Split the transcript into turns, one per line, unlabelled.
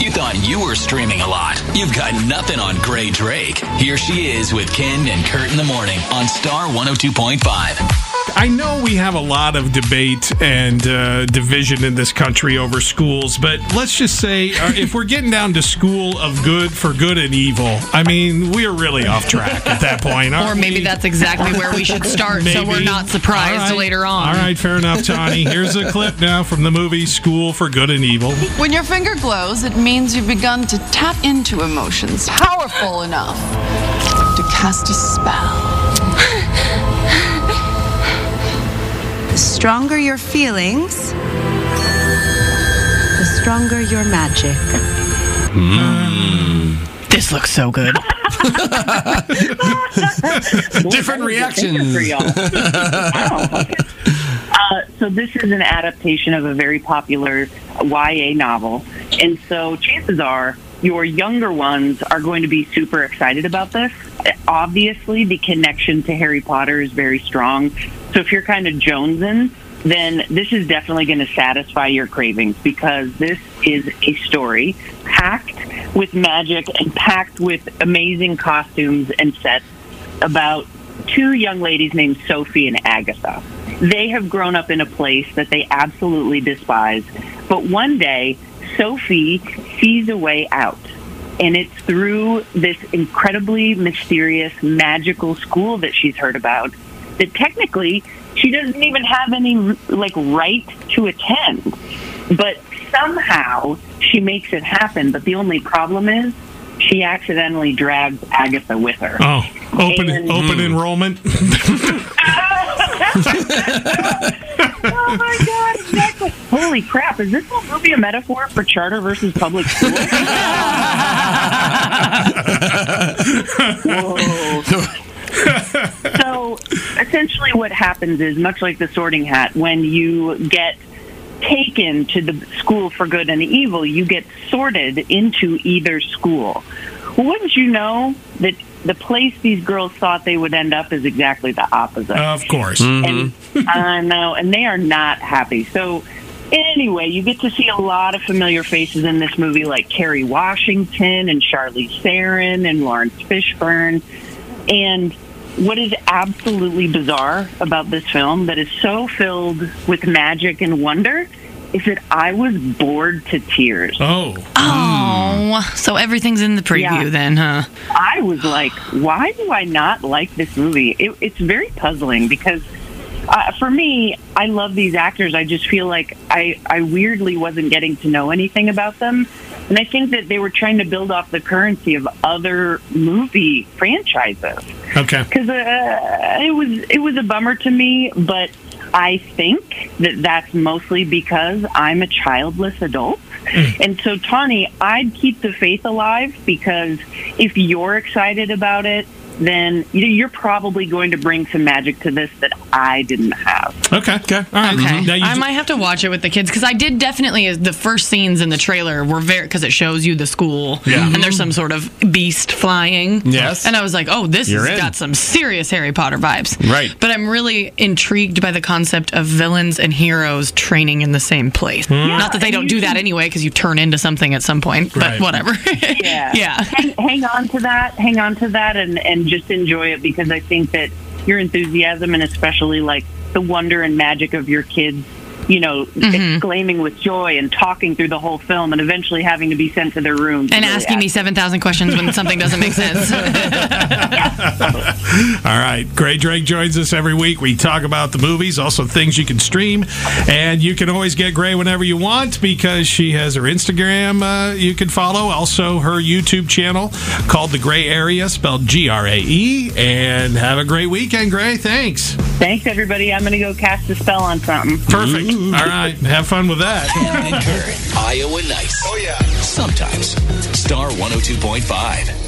You thought you were streaming a lot. You've got nothing on Grae Drake. Here she is with Ken and Kurt in the morning on Star 102.5.
I know we have a lot of debate and uh, division in this country over schools, but let's just say uh, if we're getting down to school of good for good and evil, I mean, we're really off track at that point.
Or maybe we? that's exactly where we should start so we're not surprised
right.
later on.
All right, fair enough, Tawny. Here's a clip now from the movie School for Good and Evil.
When your finger glows, it means you've begun to tap into emotions powerful enough to cast a spell.
Stronger your feelings, the stronger your magic.
This looks so good.
Different reactions.
for y'all. Wow. Uh, so this is an adaptation of a very popular YA novel, and so chances are your younger ones are going to be super excited about this. Obviously, the connection to Harry Potter is very strong. So if you're kind of jonesing, then this is definitely going to satisfy your cravings because this is a story packed with magic and packed with amazing costumes and sets about two young ladies named Sophie and Agatha. They have grown up in a place that they absolutely despise, but one day Sophie sees a way out. And it's through this incredibly mysterious, magical school that she's heard about that technically she doesn't even have any like right to attend. But somehow she makes it happen. But the only problem is she accidentally drags Agatha with her.
Oh, open
And-
open hmm. enrollment.
oh my god, exactly. Holy crap, is this whole movie a metaphor for charter versus public school? Whoa. so essentially what happens is much like the sorting hat, when you get taken to the school for good and evil, you get sorted into either school. Well, wouldn't you know that the place these girls thought they would end up is exactly the opposite?
of course.
and mm-hmm. I know, and they are not happy. So, anyway, you get to see a lot of familiar faces in this movie, like Kerry Washington and Charlize Theron and Laurence Fishburne. And what is absolutely bizarre about this film that is so filled with magic and wonder is that I was bored to tears.
Oh.
Oh, so everything's in the preview
Yeah.
then, huh?
I was like, why do I not like this movie? It, it's very puzzling because uh, for me, I love these actors. I just feel like I, I weirdly wasn't getting to know anything about them. And I think that they were trying to build off the currency of other movie franchises
Okay.
because uh, it was it was a bummer to me, but I think that that's mostly because I'm a childless adult. And so, Tawny, I'd keep the faith alive because if you're excited about it, then you're probably going to bring some magic to this that I didn't have.
Okay. Okay. All right.
Okay,
Now you
I
ju-
might have to watch it with the kids because I did definitely. uh, The first scenes in the trailer were very because it shows you the school,
Yeah.
and there's some sort of beast flying.
Yes.
and I was like, oh, this
You're
has
in.
got some serious Harry Potter vibes.
Right.
But I'm really intrigued by the concept of villains and heroes training in the same place. Yeah. Not that they don't do that anyway because you turn into something at some point, but
Right.
whatever.
Yeah.
yeah.
Hang, hang on to that. Hang on to that and, and just enjoy it because I think that your enthusiasm and especially like the wonder and magic of your kids, you know,
Mm-hmm.
exclaiming with joy and talking through the whole film and eventually having to be sent to their rooms.
And
really
asking me 7,000 questions when something doesn't make sense.
All right. Grae Drake joins us every week. We talk about the movies, also things you can stream. And you can always get Grae whenever you want because she has her Instagram uh, you can follow. Also, her YouTube channel called The Grae Area, spelled G R A E. And have a great weekend, Grae. Thanks.
Thanks, everybody. I'm going to go cast a spell on something.
Perfect. Mm-hmm. All right. Have fun with that.
Ken and Kurt, Iowa nice. Oh, yeah. Sometimes. Star 102.5.